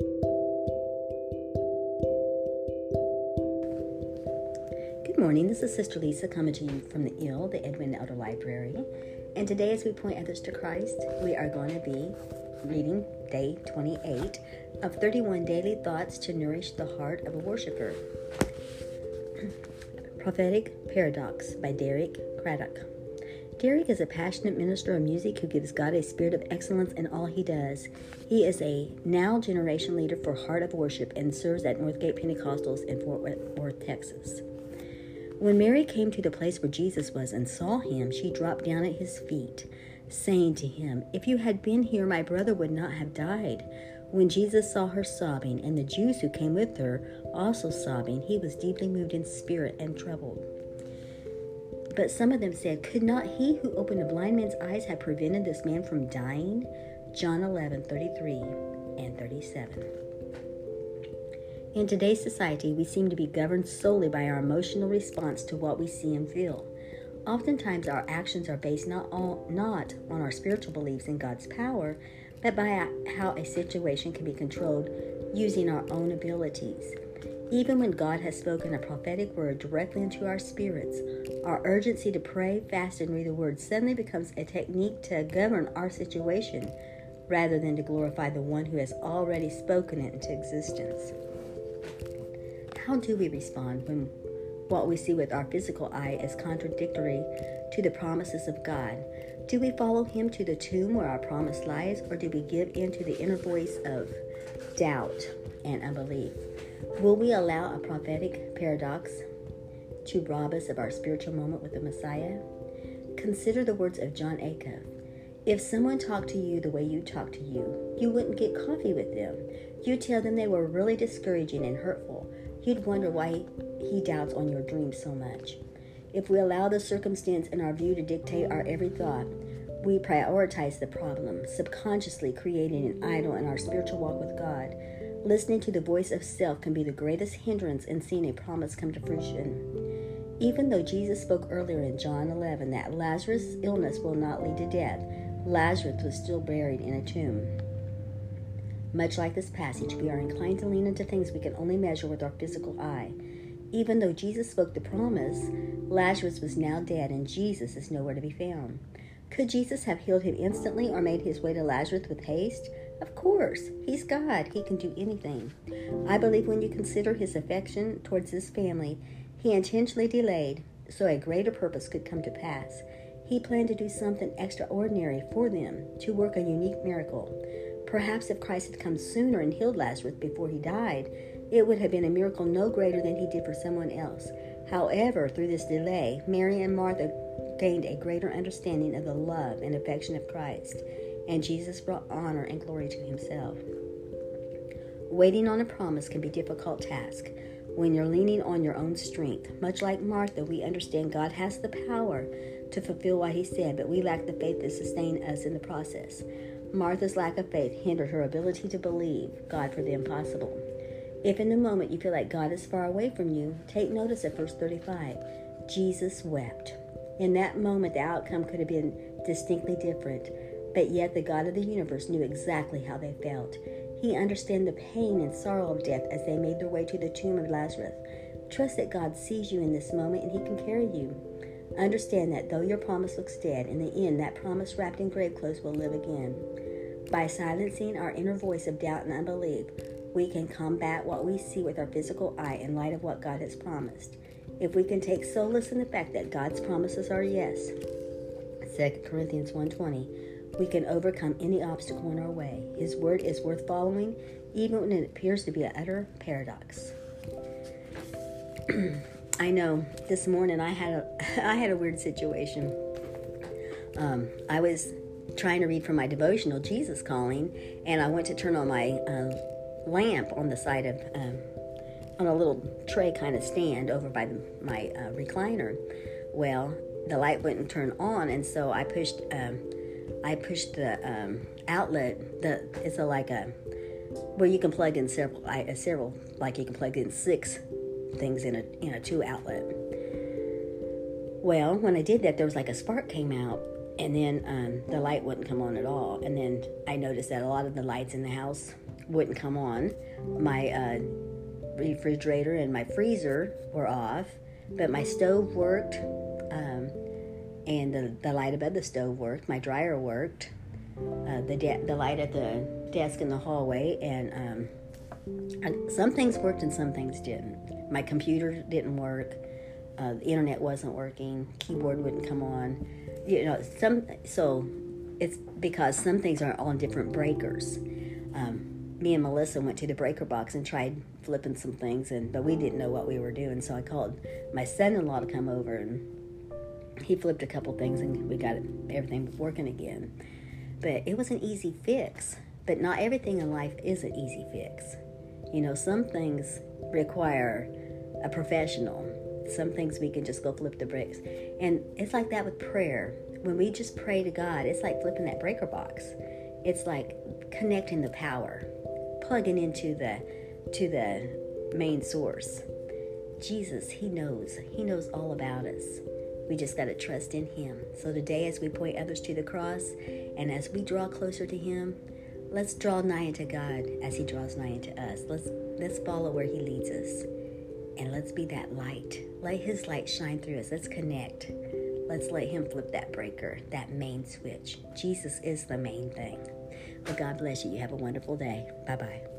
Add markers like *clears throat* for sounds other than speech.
Good morning. This is Sister Lisa coming to you from the IL, the Edwina Elder Library. And today, as we point others to Christ, we are going to be reading day 28 of 31 daily thoughts to nourish the heart of a worshiper. *clears throat* Prophetic Paradox by Derek Craddock. Derek is a passionate minister of music who gives God a spirit of excellence in all he does. He is a now generation leader for Heart of Worship and serves at Northgate Pentecostals in Fort Worth, Texas. When Mary came to the place where Jesus was and saw him, she dropped down at his feet, saying to him, If you had been here, my brother would not have died. When Jesus saw her sobbing, and the Jews who came with her also sobbing, he was deeply moved in spirit and troubled. But some of them said, Could not he who opened the blind man's eyes have prevented this man from dying? John 11, 33 and 37. In today's society, we seem to be governed solely by our emotional response to what we see and feel. Oftentimes, our actions are based not, all, not on our spiritual beliefs in God's power, but by how a situation can be controlled using our own abilities. Even when God has spoken a prophetic word directly into our spirits, our urgency to pray, fast, and read the word suddenly becomes a technique to govern our situation rather than to glorify the one who has already spoken it into existence. How do we respond when what we see with our physical eye is contradictory to the promises of God? Do we follow Him to the tomb where our promise lies, or do we give in to the inner voice of doubt and unbelief? Will we allow a prophetic paradox to rob us of our spiritual moment with the Messiah? Consider the words of Jon Acuff. If someone talked to you the way you talk to you, you wouldn't get coffee with them. You'd tell them they were really discouraging and hurtful you'd wonder why he doubts on your dreams so much. If we allow the circumstance and our view to dictate our every thought, we prioritize the problem, subconsciously creating an idol in our spiritual walk with God. Listening to the voice of self can be the greatest hindrance in seeing a promise come to fruition. Even though Jesus spoke earlier in John 11 that Lazarus' illness will not lead to death, Lazarus was still buried in a tomb. Much like this passage, we are inclined to lean into things we can only measure with our physical eye. Even though Jesus spoke the promise, Lazarus was now dead and Jesus is nowhere to be found. Could Jesus have healed him instantly or made his way to Lazarus with haste? Of course. He's God. He can do anything. I believe when you consider his affection towards his family, he intentionally delayed so a greater purpose could come to pass. He planned to do something extraordinary for them, to work a unique miracle. Perhaps if Christ had come sooner and healed Lazarus before he died, it would have been a miracle no greater than he did for someone else. However, through this delay, Mary and Martha gained a greater understanding of the love and affection of Christ, and Jesus brought honor and glory to himself. Waiting on a promise can be a difficult task when you're leaning on your own strength. Much like Martha, we understand God has the power to fulfill what he said, but we lack the faith to sustain us in the process. Martha's lack of faith hindered her ability to believe God for the impossible. If in the moment you feel like God is far away from you, take notice of verse 35. Jesus wept. In that moment, the outcome could have been distinctly different, but yet the God of the universe knew exactly how they felt. He understood the pain and sorrow of death as they made their way to the tomb of Lazarus. Trust that God sees you in this moment and He can carry you. Understand that though your promise looks dead, in the end, that promise wrapped in grave clothes will live again. By silencing our inner voice of doubt and unbelief, we can combat what we see with our physical eye in light of what God has promised. If we can take solace in the fact that God's promises are yes, 2 Corinthians 1:20, we can overcome any obstacle in our way. His word is worth following even when it appears to be an utter paradox. *clears throat* I know this morning I had a *laughs* I had a weird situation. Um, I was trying to read from my devotional, Jesus Calling, and I went to turn on my uh, lamp on the side of, um, on a little tray kind of stand over by the, my uh, recliner. Well, the light wouldn't turn on, and so I pushed, um, I pushed the um, outlet. The it's a like a where you can plug in several, I, uh, several like you can plug in six things in a in a two outlet. Well, when I did that, there was like a spark came out, and then um, the light wouldn't come on at all. And then I noticed that a lot of the lights in the house wouldn't come on. My uh, refrigerator and my freezer were off, but my stove worked, um, and the, the light above the stove worked. My dryer worked. Uh, the de- the light at the desk in the hallway, and um, some things worked and some things didn't. My computer didn't work. Uh, the internet wasn't working. Keyboard wouldn't come on. You know, some so it's because some things are on different breakers. Um, me and Melissa went to the breaker box and tried flipping some things, and but we didn't know what we were doing. So I called my son-in-law to come over, and he flipped a couple things, and we got everything working again. But it was an easy fix. But not everything in life is an easy fix. You know, some things require a professional. Some things we can just go flip the bricks. And it's like that with prayer. When we just pray to God, it's like flipping that breaker box. It's like connecting the power, plugging into the to the main source. Jesus, he knows. He knows all about us. We just got to trust in him. So today as we point others to the cross and as we draw closer to him, let's draw nigh unto God as he draws nigh unto us. Let's let's follow where he leads us. And let's be that light. Let his light shine through us. Let's connect. Let's let him flip that breaker, that main switch. Jesus is the main thing. Well, God bless you. You have a wonderful day. Bye bye.